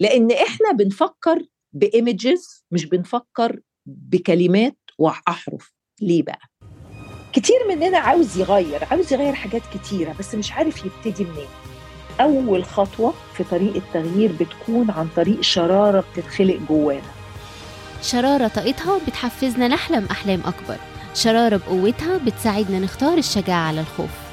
لأن إحنا بنفكر بايمجز مش بنفكر بكلمات وأحرف. ليه بقى؟ كتير مننا عاوز يغير عاوز يغير حاجات كتيرة بس مش عارف يبتدي منين. أول خطوة في طريق التغيير بتكون عن طريق شرارة بتتخلق جوانا. شرارة طاقتها بتحفزنا نحلم أحلام أكبر. شرارة بقوتها بتساعدنا نختار الشجاعة على الخوف.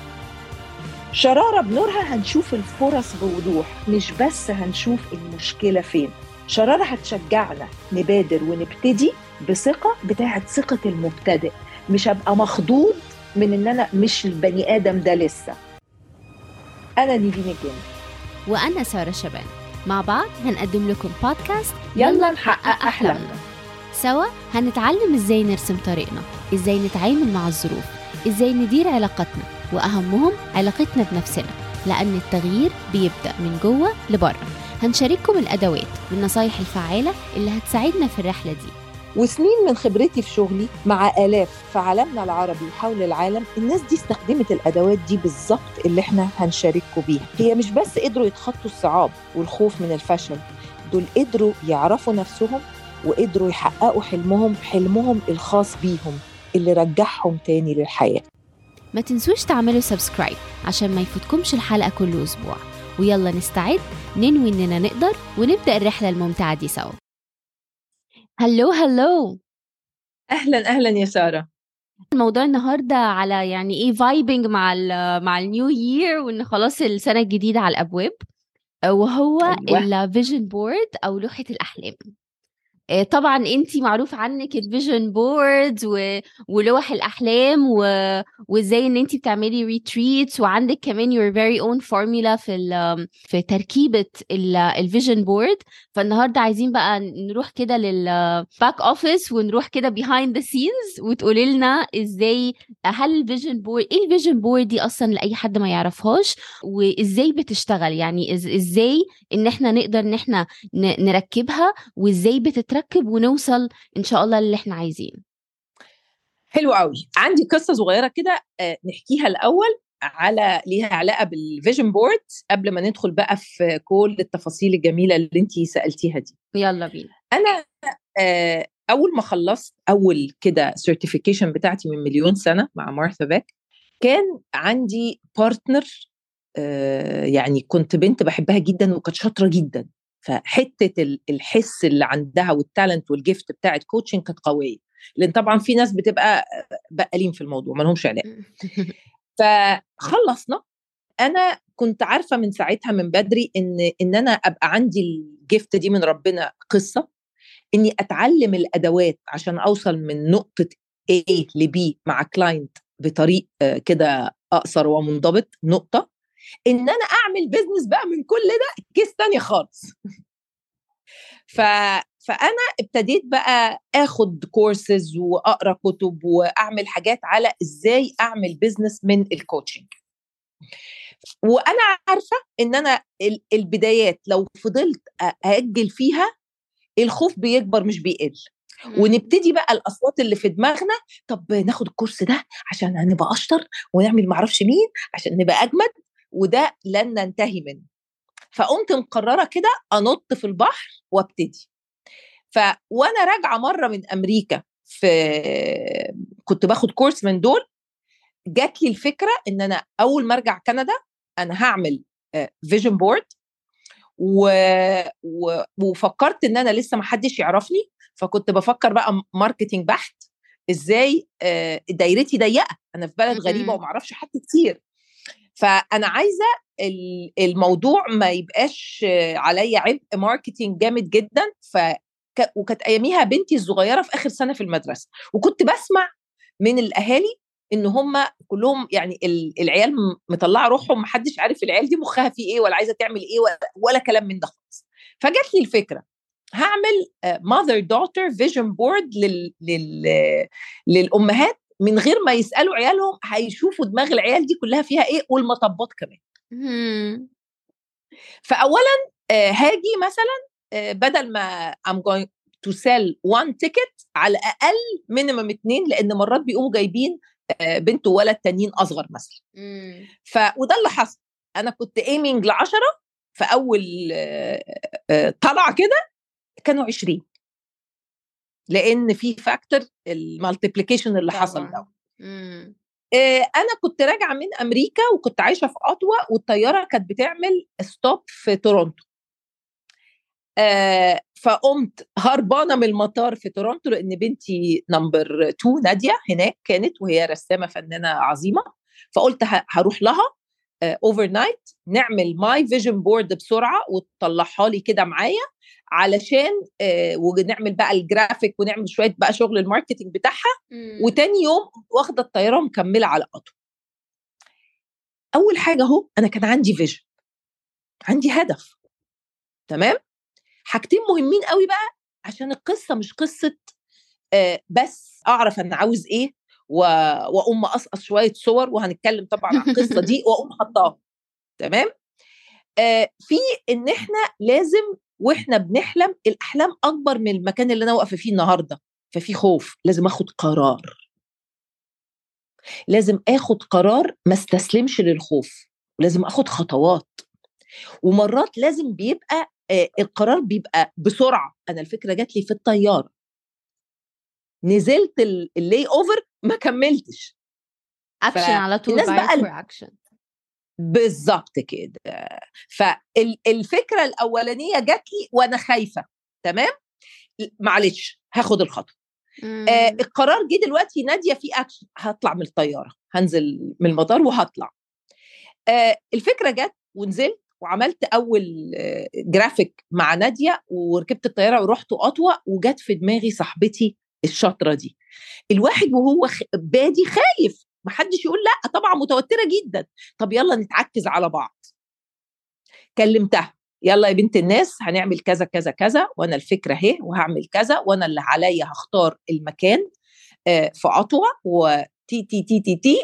شرارة بنورها هنشوف الفرص بوضوح مش بس هنشوف المشكلة فين. شرارة هتشجعنا نبادر ونبتدي بثقة بتاعت ثقة المبتدئ. مش هبقى مخضوض من إن أنا مش البني آدم ده لسه. أنا نيفين الجن وأنا سارة شبان. مع بعض هنقدم لكم بودكاست يلا نحقق أحلامنا. سوا هنتعلم إزاي نرسم طريقنا إزاي نتعامل مع الظروف إزاي ندير علاقاتنا. وأهمهم علاقتنا بنفسنا لأن التغيير بيبدأ من جوه لبره. هنشارككم الأدوات والنصايح الفعالة اللي هتساعدنا في الرحلة دي. وسنين من خبرتي في شغلي مع آلاف في عالمنا العربي وحول العالم الناس دي استخدمت الأدوات دي بالظبط اللي إحنا هنشارككم بيها. هي مش بس قدروا يتخطوا الصعاب والخوف من الفشل دول قدروا يعرفوا نفسهم وقدروا يحققوا حلمهم حلمهم الخاص بيهم اللي رجعهم تاني للحياة. ما تنسوش تعملوا subscribe عشان ما يفوتكمش الحلقة كل أسبوع. ويلا نستعد ننوي إننا نقدر ونبدأ الرحلة الممتعة دي سوا. hello hello. أهلا أهلا يا سارة. الموضوع النهارده على يعني إيه vibing مع ال مع ال new year وإن خلاص السنة الجديدة على الأبواب. وهو أيوة. ال vision board أو لوحة الأحلام. طبعا انت معروف عنك ال vision board ولوح الأحلام. وإزاي إن انت بتعملي retreats وعندك كمان your very own formula في. في تركيبة ال vision board فالنهاردة عايزين بقى نروح كده لل back office ونروح كده behind the scenes وتقولي لنا إزاي هل ال vision board إيه ال vision board دي أصلا لأي حد ما يعرفهاش وإزاي بتشتغل يعني. إزاي إن إحنا نقدر إن إحنا. نركبها وإزاي بتتركب ونوصل إن شاء الله اللي إحنا عايزينه. حلو قوي عندي قصة صغيرة كده آه، نحكيها الأول على ليها علاقة بال vision board قبل ما ندخل بقى في كل التفاصيل الجميلة اللي انت سألتيها دي. يلا بينا. أنا آه، أول ما خلصت أول كده certification بتاعتي من مليون سنة مع مارثا بيك كان عندي partner يعني كنت بنت بحبها جدا وكانت شاطرة جدا. فحتة ال- الحس اللي عندها وال talent وال gift بتاعت coaching كانت قوية. لأن طبعا في ناس بتبقى بقالين في الموضوع ما لهمش علاج فخلصنا. أنا كنت عارفة من ساعتها من بدري إن إن أنا أبقى عندي ال gift دي من ربنا قصة إني أتعلم الأدوات عشان أوصل من نقطة A ل B مع client بطريق آه، كده أقصر ومنضبط نقطة إن أنا أعمل business بقى من كل ده case تانية خالص. ف فأنا ابتديت بقى آخد كورسز وأقرأ كتب وأعمل حاجات على إزاي أعمل business من ال coaching وأنا عارفة إن أنا ال- البدايات لو فضلت أأجل فيها الخوف بيكبر مش بيقل. ونبتدي بقى الأصوات اللي في دماغنا طب ناخد الكورس ده عشان هنبقى أشطر ونعمل معرفش مين عشان نبقى أجمد؟ وده لن ننتهي منه. فقمت مقررة كده أنط في البحر وأبتدي. ف وأنا راجعة مرة من أمريكا في كنت باخد كورس من دول جات لي الفكرة إن أنا أول ما أرجع كندا أنا هعمل vision board و... و... وفكرت إن أنا لسه ما حدش يعرفني فكنت بفكر بقى marketing بحت إزاي آه، دايرتي ضيقة. أنا في بلد غريبة. وما أعرفش حد كتير. فأنا عايزة ال- الموضوع ما يبقاش عليا عبء marketing جامد جدا ف وكانت أياميها بنتي الصغيرة في آخر سنة في المدرسة وكنت بسمع من الأهالي إن هم كلهم يعني ال- العيال مطلعة روحهم محدش عارف العيال دي مخها في إيه ولا عايزة تعمل إيه ولا, كلام من ده خالص. فجات لي الفكرة هعمل mother daughter vision board لل لل للأمهات من غير ما يسألوا عيالهم هيشوفوا دماغ العيال دي كلها فيها إيه والمطبات كمان. فاولا آه، هاجي مثلا آه، بدل ما I'm going to sell one ticket على الاقل minimum اتنين لأن مرات بيقوموا جايبين آه، بنت وولد تانيين أصغر مثلا مم. ف وده اللي حصل أنا كنت aiming ل 10 في أول طلعة كده كانوا 20 لأن في factor ال multiplication اللي حصل ده. أنا كنت راجعة من أمريكا وكنت عايشة في أوتاوا والطيارة كانت بتعمل stop في تورونتو. آه فقمت هربانة من المطار في تورونتو لأن بنتي نمبر 2 نادية هناك كانت وهي رسامة فنانة عظيمة. فقلت هروح لها overnight نعمل my vision board بسرعة وتطلعها لي كده معايا. علشان uh, ونعمل بقى الجرافيك ونعمل شوية بقى شغل ال marketing بتاعها وتاني يوم واخدة الطياره ومكمله على قطر أول حاجة أهو أنا كان عندي vision عندي هدف. تمام؟ حاجتين مهمين قوي بقى عشان القصة مش قصة uh, بس أعرف أنا عاوز إيه و... وأقوم مقصقص شوية صور وهنتكلم طبعا عن القصة دي وأقوم حطاها تمام؟ آه في إن إحنا لازم وإحنا بنحلم الأحلام أكبر من المكان اللي أنا واقفة فيه النهارده ففي خوف لازم آخد قرار. لازم آخد قرار ما استسلمش للخوف ولازم آخد خطوات. ومرات لازم بيبقى آه القرار بيبقى بسرعة. أنا الفكرة جات لي في الطيارة. نزلت ال layover ما كملتش. اكشن على طول الناس بقى اكشن بالظبط كده. فالفكرة الأولانية جات لي وأنا خايفة تمام؟ معلش هاخد الخطوة. آه القرار جه دلوقتي نادية في اكشن هطلع من الطيارة هنزل من المطار وهطلع. آه الفكرة جت ونزلت وعملت أول آه جرافيك مع نادية وركبت الطيارة ورحت أوتاوا وجت في دماغي صاحبتي الشاطرة دي. الواحد وهو. بادي خايف. محدش يقول لأ طبعا متوترة جدا. طب يلا نتعكز على بعض. كلمتها يلا يا بنت الناس هنعمل كذا كذا كذا وأنا الفكرة أهي وهعمل كذا وأنا اللي عليا هختار المكان آه في أوتاوا و تي تي تي تي تي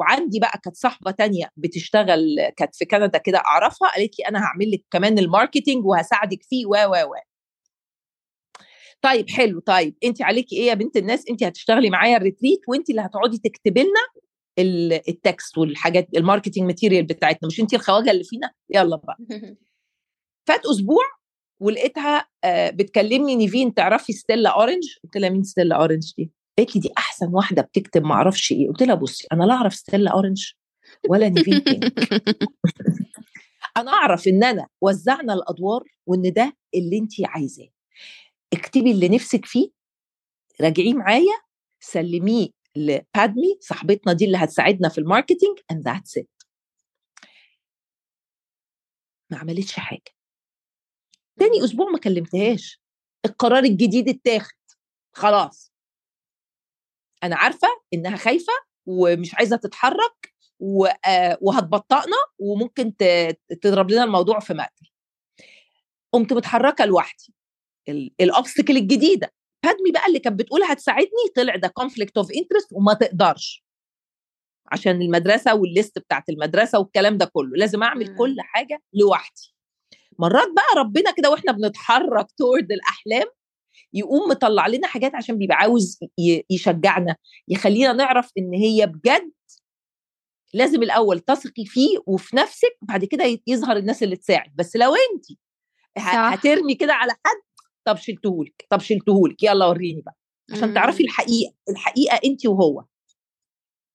وعندي بقى كانت صاحبة تانية بتشتغل كانت في كندا كده أعرفها قالت لي أنا هعمل لك كمان ال marketing وهساعدك فيه و و و. طيب حلو. طيب انت عليكي إيه يا بنت الناس؟ انت هتشتغلي معايا ال retreat وانت اللي هتقعدي تكتبي لنا ال text والحاجات ال marketing material بتاعتنا. مش انت الخواجة اللي فينا؟ يلا بقى. فات أسبوع ولقيتها بتكلمني نيفين تعرفي ستيلا أورنج قلت لها مين ستيلا أورنج دي؟ قالت لي دي أحسن واحدة بتكتب ما أعرفش إيه. قلت لها بصي أنا لا أعرف ستيلا أورنج ولا نيفين أنا أعرف إن أنا وزعنا الأدوار وإن ده اللي انت عايزاه. اكتبي اللي نفسك فيه راجعيه معايا سلميه لبادمي صاحبتنا دي اللي هتساعدنا في الماركتينج and that's it. ما عملتش حاجة. تاني أسبوع ما كلمتهاش. القرار الجديد اتاخد. خلاص. أنا عارفة إنها خايفة ومش عايزة تتحرك وهتبطئنا وممكن تضرب لنا الموضوع في مقتل. قمت متحركة لوحدي. ال obstacle الجديدة. بادمي بقى اللي كانت بتقول هتساعدني طلع ده conflict of interest وما تقدرش. عشان المدرسة وال list بتاعت المدرسة والكلام ده كله. لازم أعمل كل حاجة لوحدي. مرات بقى ربنا كده وإحنا بنتحرك تورد الأحلام يقوم مطلع لنا حاجات عشان بيبقى عاوز يشجعنا يخلينا نعرف إن هي بجد لازم الأول تثقي فيه وفي نفسك بعد كده يظهر الناس اللي تساعد. بس لو انت هترمي كده على حد طب شلتهولك طب شلتهولك يلا وريني بقى. عشان تعرفي الحقيقة الحقيقة انت وهو.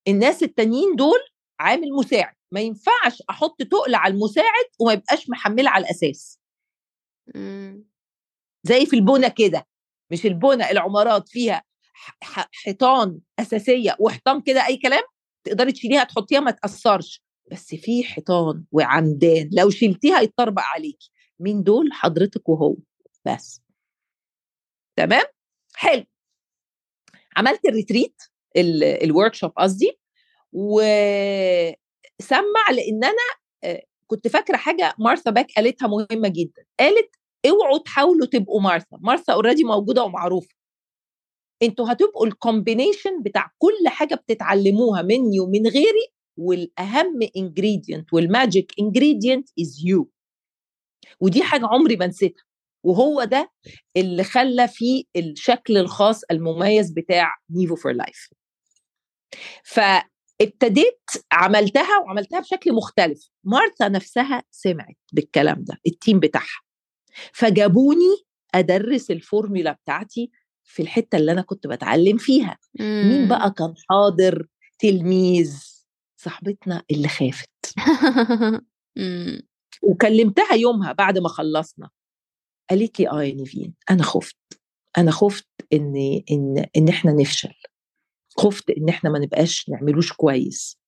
الناس التانيين دول عامل مساعد. ما ينفعش أحط تقل على المساعد وما يبقاش محمله على الأساس. زي في البنى كده. مش البنى العمارات فيها حيطان أساسية وحيطان كده أي كلام تقدري تشيليها تحطيها ما تأثرش. بس في حيطان وعمدان لو شلتيها يتطربق عليكي. مين دول؟ حضرتك وهو. بس. تمام؟ حلو. عملت ال retreat ال workshop قصدي وسمع لأن أنا كنت فاكرة حاجة مارثا بيك قالتها مهمة جدا. قالت اوعوا تحاولوا تبقوا مارثا. مارثا already موجودة ومعروفة. أنتوا هتبقوا ال combination بتاع كل حاجة بتتعلموها مني ومن غيري والأهم ingredient وال magic ingredient is you ودي حاجة عمري ما نسيتها. وهو ده اللي خلى فيه الشكل الخاص المميز بتاع نيفو for life ابتديت عملتها وعملتها بشكل مختلف. مارتا نفسها سمعت بالكلام ده ال team بتاعها. فجابوني أدرس الفورمولا بتاعتي في الحتة اللي أنا كنت بتعلم فيها. مين إمم. بقى كان حاضر؟ تلميذ صاحبتنا اللي خافت. وكلمتها يومها بعد ما خلصنا. قالت لي آه يا نيفين أنا خفت أنا خفت إن إن إن إحنا نفشل خفت إن إحنا ما نبقاش نعملوش كويس.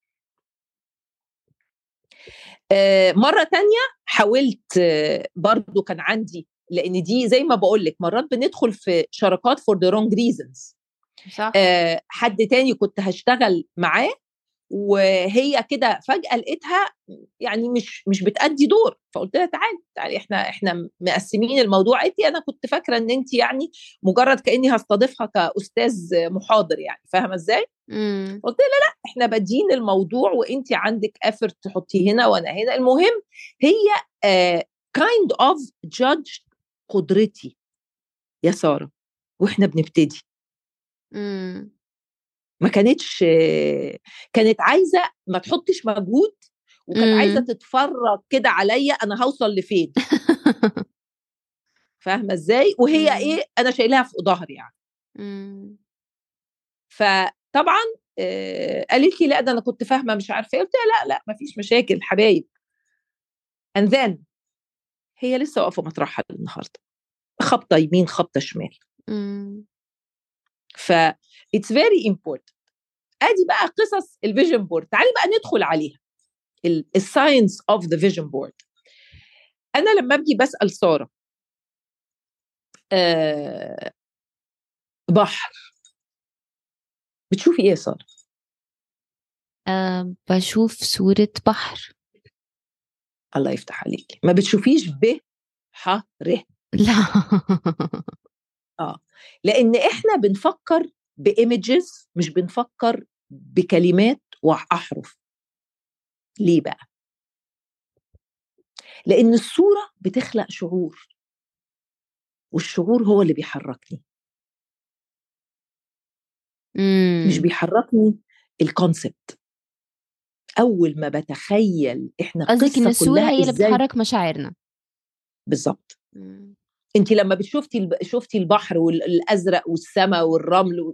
آه، مرة تانية حاولت آه، برضو كان عندي لأن دي زي ما بقول لك مرات بندخل في شراكات for the wrong reasons صح. حد تاني كنت هشتغل معاه وهي كده فجأة لقيتها يعني مش مش بتأدي دور فقلت لها تعالي تعالي إحنا إحنا مقسمين الموضوع لي أنا كنت فاكرة إن انت يعني مجرد كأني هستضيفها كأستاذ محاضر يعني فاهمة إزاي؟ إمم. قلت لها لأ إحنا بادين الموضوع وانت عندك effort تحطي هنا وأنا هنا المهم هي kind of judge قدرتي يا سارة وإحنا بنبتدي إمم. ما كانتش كانت عايزة ما تحطش مجهود وكانت عايزة إمم. تتفرج كده عليا أنا هوصل لفين فاهمة إزاي وهي إمم. إيه أنا شايلها في ظهري يعني إمم. فطبعا آه، قالت لي لا ده أنا كنت فاهمة مش عارفة إيه قلت لها لا لا ما فيش مشاكل حبايب and then هي لسه واقفة مطرحها النهارده خبطة يمين خبطة شمال إمم. ف it's very important. آدي بقى قصص ال vision board تعالي بقى ندخل عليها. ال science of the vision board أنا لما باجي بسأل سارة. آه بحر. بتشوفي إيه يا سارة؟ آآ باشوف صورة بحر. الله يفتح عليكي ما بتشوفيش ب ح ر. لا. آه لأن إحنا بنفكر بايمجز مش بنفكر بكلمات وأحرف ليه بقى لأن الصورة بتخلق شعور والشعور هو اللي بيحركني مش إمم. بيحركني الكونسبت أول ما بتخيل إحنا قصدِك الصورة كلها هي اللي بتحرك مشاعرنا. بالظبط إمم. انت لما بتشوفتي. شفتي البحر والازرق والسماء والرمل.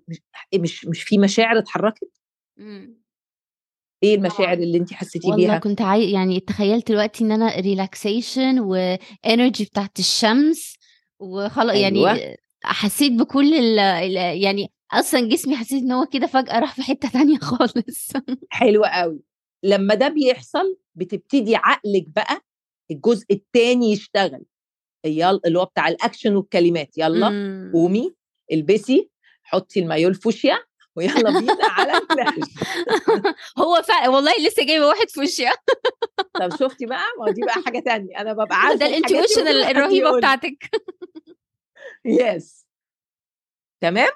مش مش في مشاعر اتحركت إمم. إيه المشاعر طبعًا. اللي انت حسيتي والله بيها كنت عاي يعني تخيلت دلوقتي إن أنا relaxation وenergy بتاعة الشمس وخلا أيوه يعني حسيت بكل ال يعني أصلًا جسمي حسيت إن هو كده فجأة راح في حتة تانية خالص. حلو قوي لما ده بيحصل بتبتدي عقلك بقى الجزء الثاني يشتغل يلا اللي هو بتاع الأكشن والكلمات يلا إمم. قومي البسي حطي المايو الفوشيا ويلا بينا على البلاج هو فعلًا والله لسه جايبة واحد فوشيا. طب شفتي بقى ما هو دي بقى حاجة تانية أنا ببقى ده عارفة الحاجات دي الintuition من ال غير ما حد الرهيبة يقول لي بتاعتِك. يس تمام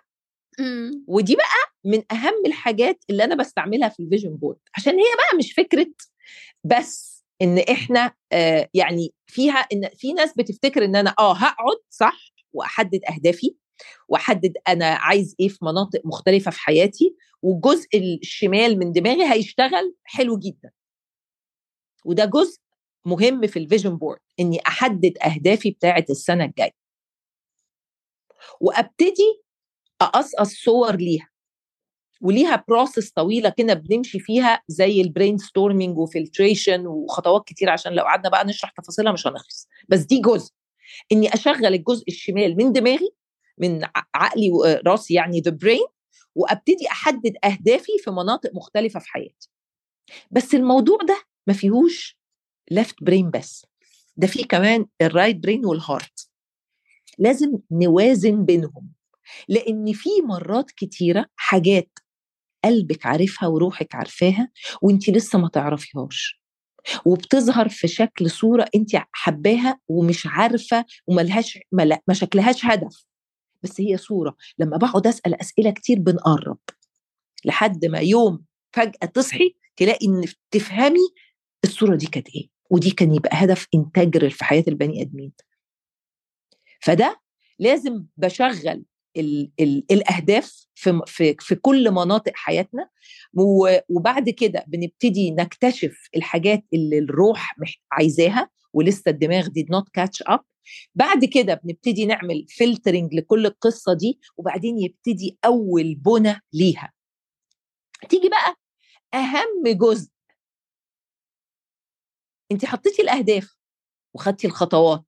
إمم. ودي بقى من أهم الحاجات اللي أنا بستعملها في الفيجن بورد عشان هي بقى مش فكرة بس إن إحنا آه يعني فيها إن في ناس بتفتكر إن أنا آه هقعد صح وأحدد أهدافي وأحدد أنا عايز إيه في مناطق مختلفة في حياتي والجزء الشمال من دماغي هيشتغل حلو جدا. وده جزء مهم في ال vision board إني أحدد أهدافي بتاعة السنة الجاية. وأبتدي أقصقص صور ليها. وليها process طويلة كده بنمشي فيها زي ال brainstorming و filtration وخطوات كتير عشان لو قعدنا بقى نشرح تفاصيلها مش هنخلص. بس دي جزء. إني أشغل الجزء الشمال من دماغي من عقلي وراسي يعني the brain وأبتدي أحدد أهدافي في مناطق مختلفة في حياتي. بس الموضوع ده ما فيهوش left brain بس. ده فيه كمان ال right brain وال heart لازم نوازن بينهم. لأن في مرات كتيرة حاجات قلبك عارفها وروحك عارفاها وانت لسه ما تعرفيهاش. وبتظهر في شكل صورة انت حباها ومش عارفة وملهاش ما شكلهاش هدف. بس هي صورة. لما بقعد أسأل أسئلة كتير بنقرب. لحد ما يوم فجأة تصحي تلاقي إن تفهمي الصورة دي كانت إيه. ودي كان يبقى هدف انتجرال في حياة البني آدمين. فده لازم بشغل ال ال الأهداف في في في كل مناطق حياتنا وبعد كده بنبتدي نكتشف الحاجات اللي الروح عايزاها ولسه الدماغ did not catch up بعد كده بنبتدي نعمل filtering لكل القصة دي وبعدين يبتدي أول بنى ليها. تيجي بقى أهم جزء. انت حطيتي الأهداف وخدتي الخطوات.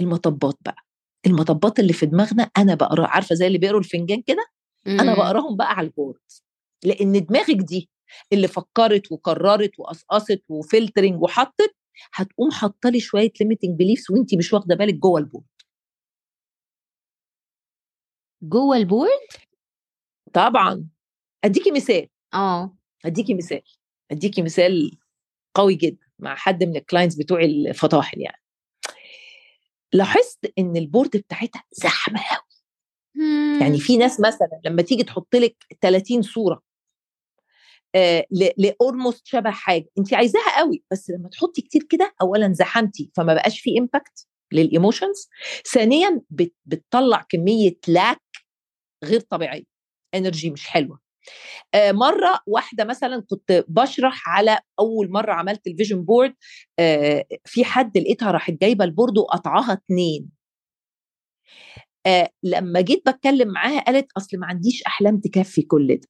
المطبات بقى. المطبات اللي في دماغنا أنا بقرا عارفة زي اللي بيقروا الفنجان كده؟ أنا بقراهم بقى على ال board لأن دماغك دي اللي فكرت وقررت وقصقصت و filtering وحطت هتقوم حاطة لي شوية limiting beliefs وانت مش واخدة بالك جوه ال board. جوه ال board؟ طبعا. اديكي مثال. آه. اديكي مثال. اديكي مثال قوي جدا مع حد من ال clients بتوع الفطاحل يعني. لاحظت إن ال board بتاعتها زحمة قوي يعني في ناس مثلا لما تيجي تحط لك 30 صورة آه ل almost شبه حاجة انت عايزاها قوي بس لما تحطي كتير كده اولا زحمتي فما بقاش في impact لل emotions ثانيا بتطلع كمية lack غير طبيعية energy مش حلوة. مرة واحدة مثلا كنت بشرح على أول مرة عملت ال vision board آه في حد لقيتها راحت جايبة ال board وقطعها اتنين. آه لما جيت بتكلم معاها قالت أصل ما عنديش أحلام تكفي كل ده.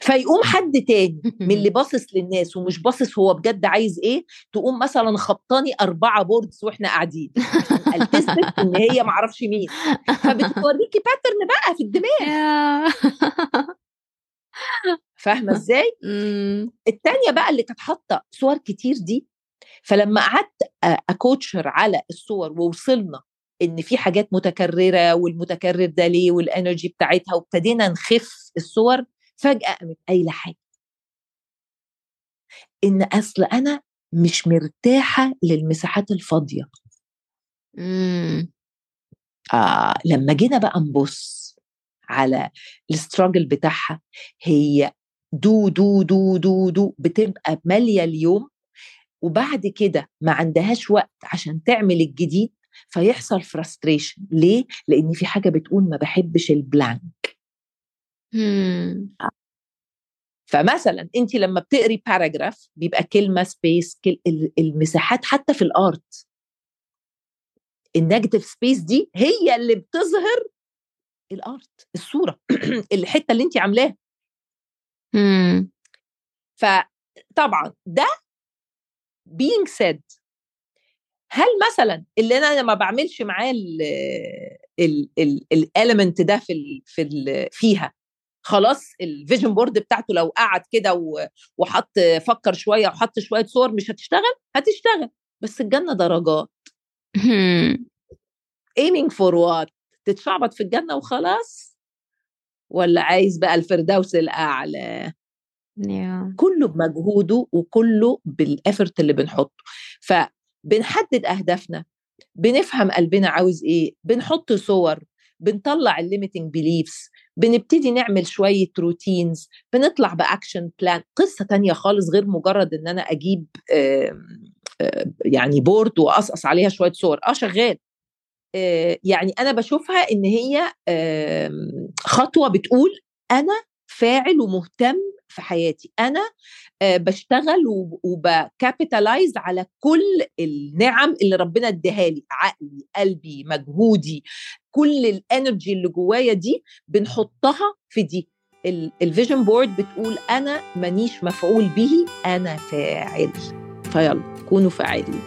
فيقوم حد تاني من اللي باصص للناس ومش باصص هو بجد عايز إيه تقوم مثلا خبطاني أربعة boards وإحنا قاعدين. ال test إن هي معرفش مين. فبتوريكي pattern بقى في الدماغ. فاهمة إزاي؟ التانية بقى اللي كانت حاطة صور كتير دي فلما قعدت ا coach على الصور ووصلنا إن في حاجات متكررة والمتكرر ده ليه وال energy بتاعتها وابتدينا نخف الصور فجأة قامت قايلة حاجة. إن أصل أنا مش مرتاحة للمساحات الفاضية. إمم. آه لما جينا بقى نبص على ال struggle بتاعها. هي do do do do do بتبقى مالية اليوم وبعد كده ما عندهاش وقت عشان تعمل الجديد فيحصل frustration ليه؟ لأن في حاجة بتقول ما بحبش ال blank فمثلا انت لما بتقري paragraph بيبقى كلمة space كل المساحات حتى في ال art ال negative space دي هي اللي بتظهر ال art الصورة الحتة اللي انت عاملاها. فطبعا that being said. هل مثلا اللي أنا لما بعملش معاه ال element ده في ال في ال فيها خلاص ال vision board بتاعته لو قعد كده وحط فكر شوية وحط شوية صور مش هتشتغل؟ هتشتغل بس الجنه درجات. Aiming for what تتشعبط في الجنة وخلاص؟ ولا عايز بقى الفردوس الأعلى؟ Yeah. كله بمجهوده وكله بال effort اللي بنحطه. فبنحدد أهدافنا بنفهم قلبنا عاوز إيه بنحط صور بنطلع ال limiting beliefs بنبتدي نعمل شوية routines بنطلع ب action plan قصة تانية خالص غير مجرد إن أنا أجيب يعني board واقصقص عليها شوية صور. آه شغال. يعني أنا بشوفها إن هي خطوة بتقول أنا فاعل ومهتم في حياتي. أنا بشتغل وب capitalize على كل النعم اللي ربنا اديها لي عقلي قلبي مجهودي كل ال energy اللي جوايا دي بنحطها في دي. ال vision board بتقول أنا مانيش مفعول به أنا فاعل. فيلا كونوا فاعلين.